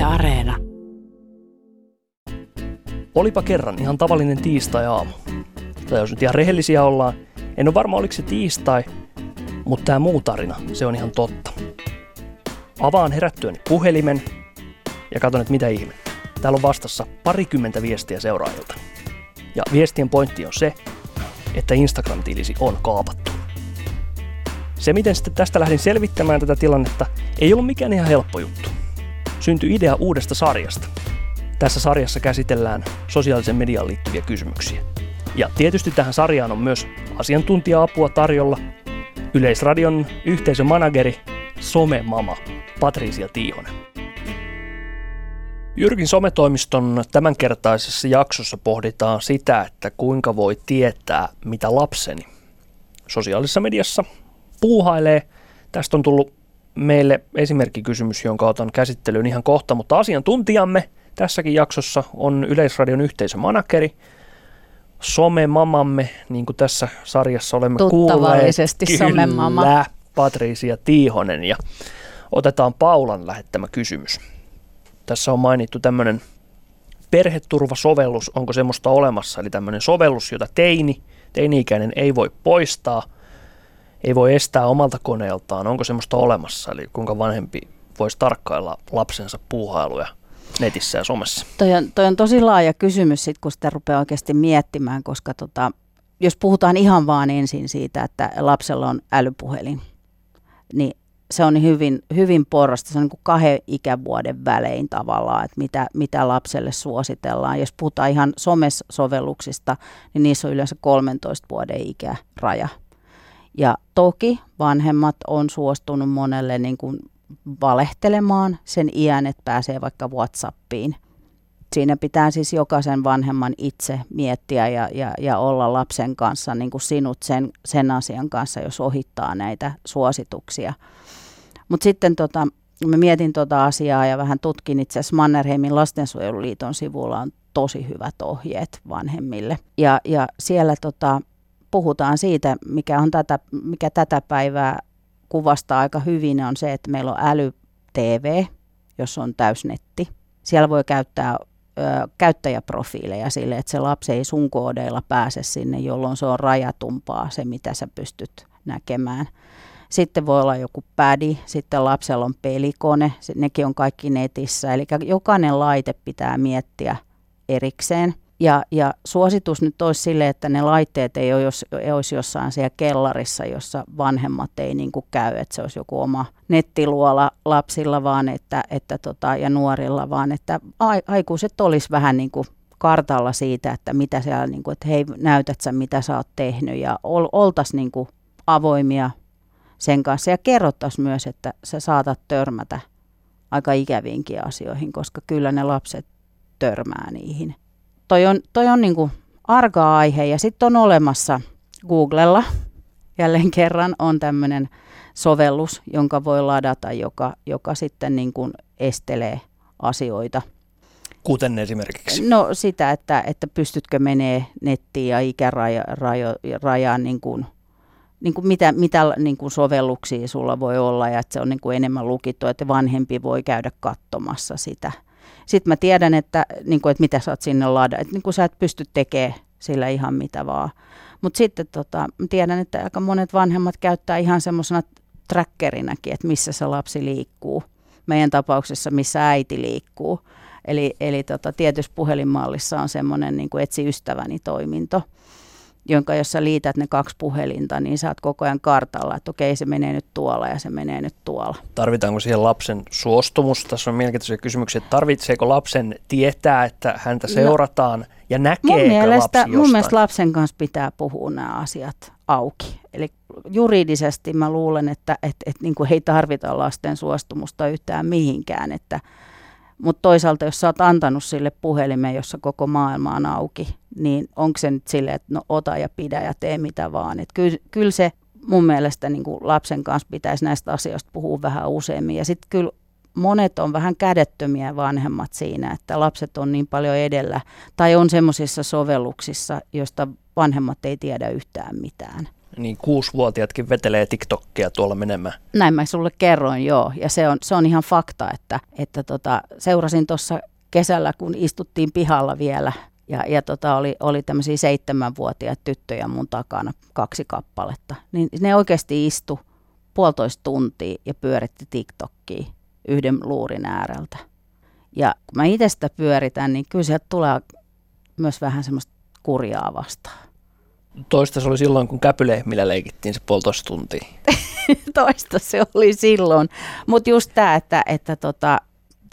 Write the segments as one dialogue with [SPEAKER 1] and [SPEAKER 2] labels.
[SPEAKER 1] Yle Areena.
[SPEAKER 2] Olipa kerran ihan tavallinen tiistai-aamu. Tai jos nyt ihan rehellisiä ollaan, en ole varma oliko se tiistai, mutta tämä muu tarina, se on ihan totta. Avaan herättyäni puhelimen ja katson, että mitä ihme. Täällä on vastassa parikymmentä viestiä seuraajilta. Ja viestien pointti on se, että Instagram-tilisi on kaapattu. Se, miten sitten tästä lähdin selvittämään tätä tilannetta, ei ollut mikään ihan helppo juttu. Syntyi idea uudesta sarjasta. Tässä sarjassa käsitellään sosiaalisen median liittyviä kysymyksiä. Ja tietysti tähän sarjaan on myös asiantuntija-apua tarjolla. Yleisradion yhteisömanageri, somemama Patricia Tiihonen. Jyrkin sometoimiston tämänkertaisessa jaksossa pohditaan sitä, että kuinka voi tietää, mitä lapseni sosiaalisessa mediassa puuhailee. Tästä on tullut meille esimerkkikysymys, jonka otan käsittelyyn ihan kohta, mutta asiantuntijamme tässäkin jaksossa on Yleisradion yhteisömanakeri, somemamamme, niin kuin tässä sarjassa olemme kuulleet.
[SPEAKER 3] somemama.
[SPEAKER 2] Patricia Tiihonen ja otetaan Paulan lähettämä kysymys. Tässä on mainittu tämmöinen perheturvasovellus, onko semmoista olemassa, eli tämmöinen sovellus, jota teini, teini-ikäinen ei voi poistaa, ei voi estää omalta koneeltaan, onko semmoista olemassa, eli kuinka vanhempi voisi tarkkailla lapsensa puuhailuja netissä ja somessa?
[SPEAKER 3] Toi on, toi on tosi laaja kysymys, sit, kun sitä rupeaa oikeasti miettimään, koska tota, jos puhutaan ihan vaan ensin siitä, että lapsella on älypuhelin, niin se on hyvin, hyvin porrasta, se on niin kuin kahden ikävuoden välein tavallaan, että mitä, mitä lapselle suositellaan. Jos puhutaan ihan somesovelluksista, niin niissä on yleensä 13 vuoden ikäraja. Ja toki vanhemmat on suostunut monelle niin kuin valehtelemaan sen iän, että pääsee vaikka Whatsappiin. Siinä pitää siis jokaisen vanhemman itse miettiä ja, ja, ja olla lapsen kanssa niin kuin sinut sen, sen asian kanssa, jos ohittaa näitä suosituksia. Mutta sitten tota, mä mietin tota asiaa ja vähän tutkin itse asiassa Mannerheimin lastensuojeluliiton sivulla on tosi hyvät ohjeet vanhemmille. Ja, ja siellä tota, puhutaan siitä, mikä, on tätä, mikä tätä päivää kuvastaa aika hyvin, on se, että meillä on äly-TV, jos on täysnetti. Siellä voi käyttää ö, käyttäjäprofiileja sille, että se lapsi ei sun koodeilla pääse sinne, jolloin se on rajatumpaa se, mitä sä pystyt näkemään. Sitten voi olla joku pädi, sitten lapsella on pelikone, nekin on kaikki netissä. Eli jokainen laite pitää miettiä erikseen. Ja, ja suositus nyt olisi sille, että ne laitteet ei olisi, olisi jossain siellä kellarissa, jossa vanhemmat ei niin kuin käy, että se olisi joku oma nettiluola lapsilla vaan että, että tota, ja nuorilla, vaan että aikuiset olisi vähän niin kuin kartalla siitä, että mitä siellä, niin kuin, että hei, näytät sä, mitä sä oot tehnyt ja ol, oltaisiin niin kuin avoimia sen kanssa. Ja kerrottaisiin myös, että sä saatat törmätä aika ikäviinkin asioihin, koska kyllä ne lapset törmää niihin toi on, toi on niin kuin arka aihe ja sitten on olemassa Googlella jälleen kerran on tämmöinen sovellus, jonka voi ladata, joka, joka sitten niin kuin estelee asioita.
[SPEAKER 2] Kuten esimerkiksi?
[SPEAKER 3] No sitä, että, että pystytkö menee nettiin ja ikärajaan niin kuin, niin kuin mitä, mitä niin kuin sovelluksia sulla voi olla ja että se on niin kuin enemmän lukittu, että vanhempi voi käydä katsomassa sitä – sitten mä tiedän, että, niin kuin, että mitä sä oot sinne lada, että niin kuin sä et pysty tekemään sillä ihan mitä vaan. Mutta sitten tota, mä tiedän, että aika monet vanhemmat käyttää ihan semmoisena trackerinäkin, että missä se lapsi liikkuu. Meidän tapauksessa, missä äiti liikkuu. Eli, eli tota, tietyssä puhelinmallissa on semmoinen niin etsi ystäväni toiminto jonka jos sä liität ne kaksi puhelinta, niin sä oot koko ajan kartalla, että okei se menee nyt tuolla ja se menee nyt tuolla.
[SPEAKER 2] Tarvitaanko siihen lapsen suostumus? Tässä on mielenkiintoisia kysymyksiä. että Tarvitseeko lapsen tietää, että häntä no, seurataan no, ja näkee mun mielestä, lapsi
[SPEAKER 3] Mun mielestä lapsen kanssa pitää puhua nämä asiat auki. Eli juridisesti mä luulen, että et, et, niin kuin ei tarvita lasten suostumusta yhtään mihinkään, että mutta toisaalta, jos sä oot antanut sille puhelimen, jossa koko maailma on auki, niin onko se nyt silleen, että no ota ja pidä ja tee mitä vaan. Että kyllä, kyllä se mun mielestä niin kuin lapsen kanssa pitäisi näistä asioista puhua vähän useammin. Ja sitten kyllä monet on vähän kädettömiä vanhemmat siinä, että lapset on niin paljon edellä tai on semmoisissa sovelluksissa, joista vanhemmat ei tiedä yhtään mitään.
[SPEAKER 2] Niin kuusivuotiaatkin vetelee TikTokia tuolla menemään.
[SPEAKER 3] Näin mä sulle kerroin, joo. Ja se on, se on ihan fakta, että, että tota, seurasin tuossa kesällä, kun istuttiin pihalla vielä ja, ja tota, oli, oli tämmöisiä seitsemänvuotiaita tyttöjä mun takana, kaksi kappaletta. Niin ne oikeasti istu puolitoista tuntia ja pyöritti TikTokia yhden luurin ääreltä. Ja kun mä itse sitä pyöritän, niin kyllä sieltä tulee myös vähän semmoista kurjaa vastaan.
[SPEAKER 2] Toista se oli silloin, kun käpylehmillä leikittiin se puolitoista tuntia.
[SPEAKER 3] Toista se oli silloin. Mutta just tämä, että, että tota,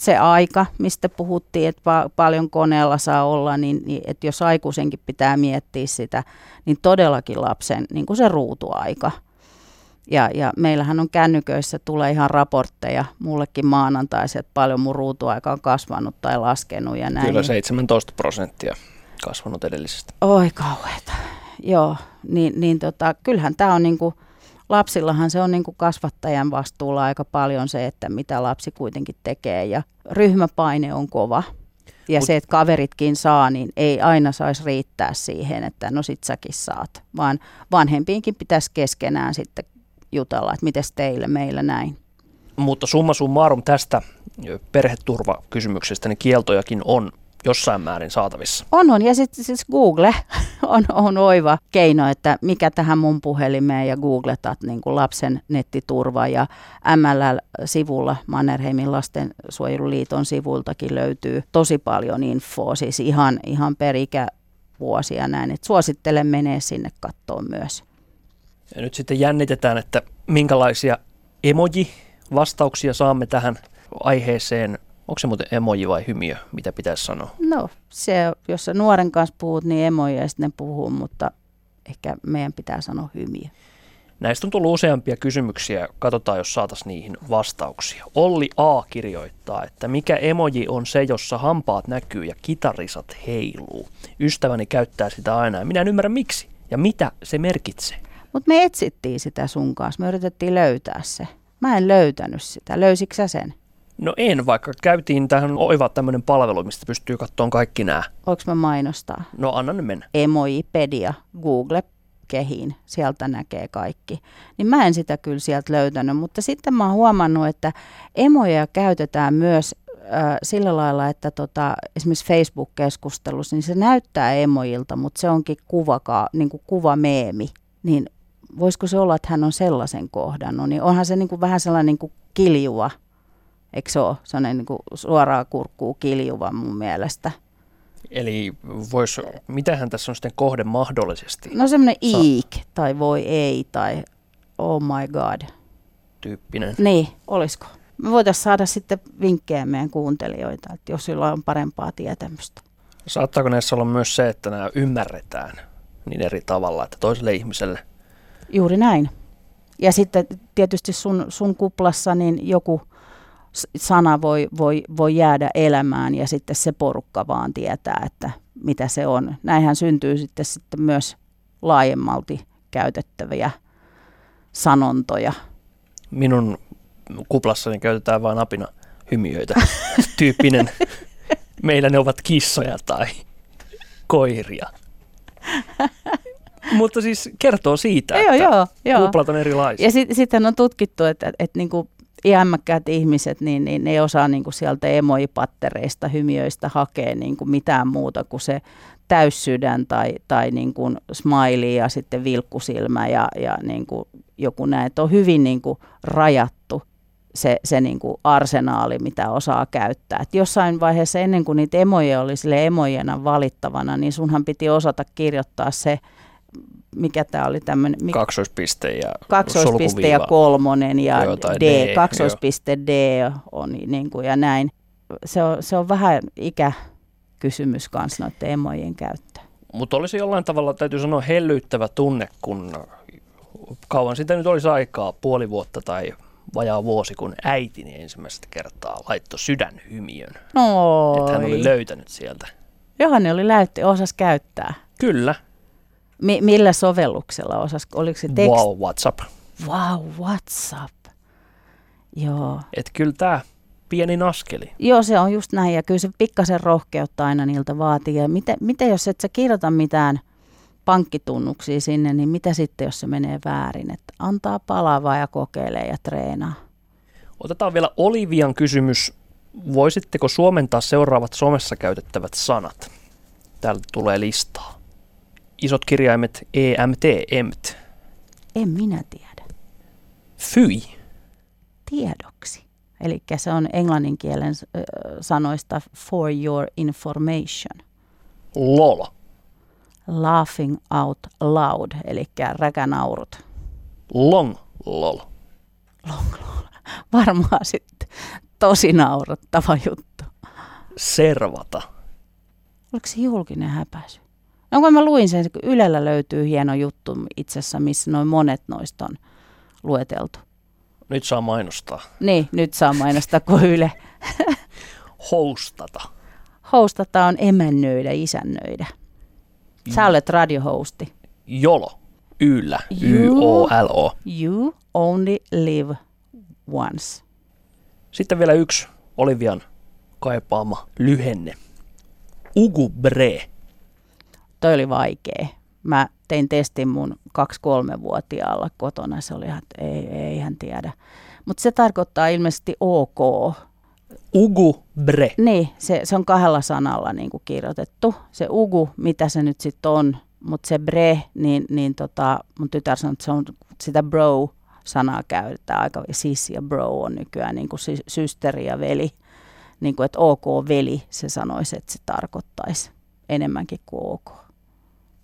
[SPEAKER 3] se aika, mistä puhuttiin, että pa- paljon koneella saa olla, niin, niin että jos aikuisenkin pitää miettiä sitä, niin todellakin lapsen niin kuin se ruutuaika. Ja, ja meillähän on kännyköissä, tulee ihan raportteja mullekin maanantaisin, että paljon mun ruutuaika on kasvanut tai laskenut ja näin.
[SPEAKER 2] Kyllä 17 prosenttia kasvanut edellisestä.
[SPEAKER 3] Oi kauheeta. Joo, niin, niin tota, kyllähän tämä on niinku, lapsillahan se on niinku kasvattajan vastuulla aika paljon se, että mitä lapsi kuitenkin tekee ja ryhmäpaine on kova. Ja Mut, se, että kaveritkin saa, niin ei aina saisi riittää siihen, että no sit säkin saat, vaan vanhempiinkin pitäisi keskenään sitten jutella, että miten teille, meillä näin.
[SPEAKER 2] Mutta summa summarum tästä perheturvakysymyksestä, niin kieltojakin on jossain määrin saatavissa.
[SPEAKER 3] On, on. Ja sitten siis Google on, on oiva keino, että mikä tähän mun puhelimeen ja googletat niin kuin lapsen nettiturva ja MLL-sivulla, Mannerheimin lastensuojeluliiton sivuiltakin löytyy tosi paljon infoa, siis ihan, ihan perikävuosia näin. Et suosittelen menee sinne kattoon myös.
[SPEAKER 2] Ja nyt sitten jännitetään, että minkälaisia emoji-vastauksia saamme tähän aiheeseen Onko se muuten emoji vai hymiö, mitä pitäisi sanoa?
[SPEAKER 3] No, se, jos sä nuoren kanssa puhut, niin emoji ja sitten ne puhuu, mutta ehkä meidän pitää sanoa hymiö.
[SPEAKER 2] Näistä on tullut useampia kysymyksiä. Katsotaan, jos saataisiin niihin vastauksia. Olli A. kirjoittaa, että mikä emoji on se, jossa hampaat näkyy ja kitarisat heiluu. Ystäväni käyttää sitä aina ja minä en ymmärrä miksi ja mitä se merkitsee.
[SPEAKER 3] Mutta me etsittiin sitä sun kanssa. Me yritettiin löytää se. Mä en löytänyt sitä. Löysitkö sä sen?
[SPEAKER 2] No en, vaikka käytiin tähän oiva tämmöinen palvelu, mistä pystyy katsomaan kaikki nämä.
[SPEAKER 3] Voinko mä mainostaa?
[SPEAKER 2] No anna ne mennä.
[SPEAKER 3] Emoipedia, Google kehiin, sieltä näkee kaikki. Niin mä en sitä kyllä sieltä löytänyt, mutta sitten mä oon huomannut, että emoja käytetään myös äh, sillä lailla, että tota, esimerkiksi Facebook-keskustelussa, niin se näyttää emojilta, mutta se onkin kuvaka, niin kuin kuvameemi. Niin voisiko se olla, että hän on sellaisen kohdannut, niin onhan se niin kuin vähän sellainen niin kuin kiljuva Eikö se ole sellainen niin kuin suoraa kurkkuu kiljuva mun mielestä?
[SPEAKER 2] Eli vois, mitähän tässä on sitten kohde mahdollisesti?
[SPEAKER 3] No semmoinen iik tai voi ei tai oh my god.
[SPEAKER 2] Tyyppinen.
[SPEAKER 3] Niin, olisiko? Me voitaisiin saada sitten vinkkejä meidän kuuntelijoita, että jos sillä on parempaa tietämystä.
[SPEAKER 2] Saattaako näissä olla myös se, että nämä ymmärretään niin eri tavalla, että toiselle ihmiselle?
[SPEAKER 3] Juuri näin. Ja sitten tietysti sun, sun kuplassa niin joku sana voi, voi, voi jäädä elämään ja sitten se porukka vaan tietää, että mitä se on. Näinhän syntyy sitten, sitten myös laajemmalti käytettäviä sanontoja.
[SPEAKER 2] Minun kuplassani käytetään vain apina hymiöitä. Tyyppinen, meillä ne ovat kissoja tai koiria. Mutta siis kertoo siitä,
[SPEAKER 3] joo,
[SPEAKER 2] että
[SPEAKER 3] joo, joo.
[SPEAKER 2] kuplat on erilaisia.
[SPEAKER 3] Ja sitten sit on tutkittu, että, että, että niinku iämmäkkäät ihmiset, niin, niin ne ei osaa niin kuin sieltä emojipattereista, hymiöistä hakea niin kuin mitään muuta kuin se täyssydän tai, tai niin kuin smiley ja sitten vilkkusilmä ja, ja niin kuin joku näin. Että on hyvin niin kuin rajattu se, se niin kuin arsenaali, mitä osaa käyttää. Et jossain vaiheessa ennen kuin niitä emoja oli sille emojena valittavana, niin sunhan piti osata kirjoittaa se mikä tämä oli tämmöinen...
[SPEAKER 2] Kaksoispiste ja
[SPEAKER 3] Kaksoispiste ja kolmonen ja D, D, kaksoispiste D on niin kuin, ja näin. Se on, se on vähän ikäkysymys kanssa noiden emojen käyttö.
[SPEAKER 2] Mutta olisi jollain tavalla, täytyy sanoa, hellyttävä tunne, kun kauan sitä nyt olisi aikaa, puoli vuotta tai vajaa vuosi, kun äitini ensimmäistä kertaa laittoi sydänhymiön.
[SPEAKER 3] No.
[SPEAKER 2] Että hän oli löytänyt sieltä.
[SPEAKER 3] Johan oli läytti, osas käyttää.
[SPEAKER 2] Kyllä,
[SPEAKER 3] Mi- millä sovelluksella osas? Oliko se tekst?
[SPEAKER 2] Wow, WhatsApp.
[SPEAKER 3] Wow, WhatsApp. Joo.
[SPEAKER 2] Et kyllä tämä pieni naskeli.
[SPEAKER 3] Joo, se on just näin. Ja kyllä se pikkasen rohkeutta aina niiltä vaatii. Ja miten, miten jos et sä kirjoita mitään pankkitunnuksia sinne, niin mitä sitten, jos se menee väärin? Että antaa palavaa ja kokeilee ja treenaa.
[SPEAKER 2] Otetaan vielä Olivian kysymys. Voisitteko suomentaa seuraavat somessa käytettävät sanat? Täällä tulee listaa. Isot kirjaimet EMT, EMT.
[SPEAKER 3] En minä tiedä.
[SPEAKER 2] Fyi.
[SPEAKER 3] Tiedoksi. Eli se on englanninkielen sanoista for your information.
[SPEAKER 2] LOL.
[SPEAKER 3] Laughing out loud, eli räkänaurut.
[SPEAKER 2] Long lol.
[SPEAKER 3] Long lol. Varmaan sitten tosi naurettava juttu.
[SPEAKER 2] Servata.
[SPEAKER 3] Oliko se julkinen häpäisy? No kun mä luin sen, kun Ylellä löytyy hieno juttu itse asiassa, missä noin monet noista on lueteltu.
[SPEAKER 2] Nyt saa mainostaa.
[SPEAKER 3] Niin, nyt saa mainostaa kuin Yle.
[SPEAKER 2] Hostata.
[SPEAKER 3] Hostata on emännöidä, isännöidä. Sä olet radiohosti.
[SPEAKER 2] Jolo. Yllä. Y-O-L-O.
[SPEAKER 3] You only live once.
[SPEAKER 2] Sitten vielä yksi Olivian kaipaama lyhenne. Ugubre.
[SPEAKER 3] Toi oli vaikea. Mä tein testin mun 2-3-vuotiaalla kotona. Se oli ihan, että ei, ei hän tiedä. Mutta se tarkoittaa ilmeisesti ok.
[SPEAKER 2] Ugu bre.
[SPEAKER 3] Niin, se, se on kahdella sanalla niin kuin kirjoitettu. Se ugu, mitä se nyt sitten on, mutta se bre, niin, niin tota, mun tytär sanoi, että se on sitä bro sanaa käytetään aika, sissi ja bro on nykyään niin kuin systeri ja veli. Niin kuin, että ok veli, se sanoisi, että se tarkoittaisi enemmänkin kuin ok.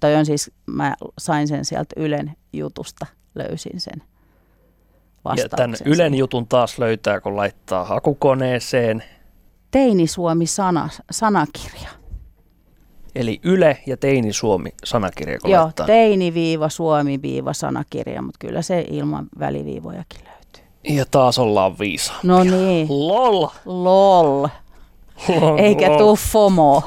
[SPEAKER 3] Toi on siis, mä sain sen sieltä Ylen jutusta, löysin sen
[SPEAKER 2] ja tämän Ylen jutun taas löytää, kun laittaa hakukoneeseen.
[SPEAKER 3] Teini Suomi sana, sanakirja.
[SPEAKER 2] Eli Yle ja Teini Suomi sanakirja, kun
[SPEAKER 3] Joo,
[SPEAKER 2] laittaa.
[SPEAKER 3] Teini-Suomi-sanakirja, mutta kyllä se ilman väliviivojakin löytyy.
[SPEAKER 2] Ja taas ollaan viisaampia.
[SPEAKER 3] No niin.
[SPEAKER 2] Lol.
[SPEAKER 3] Lol.
[SPEAKER 2] lol
[SPEAKER 3] Eikä tuu FOMO.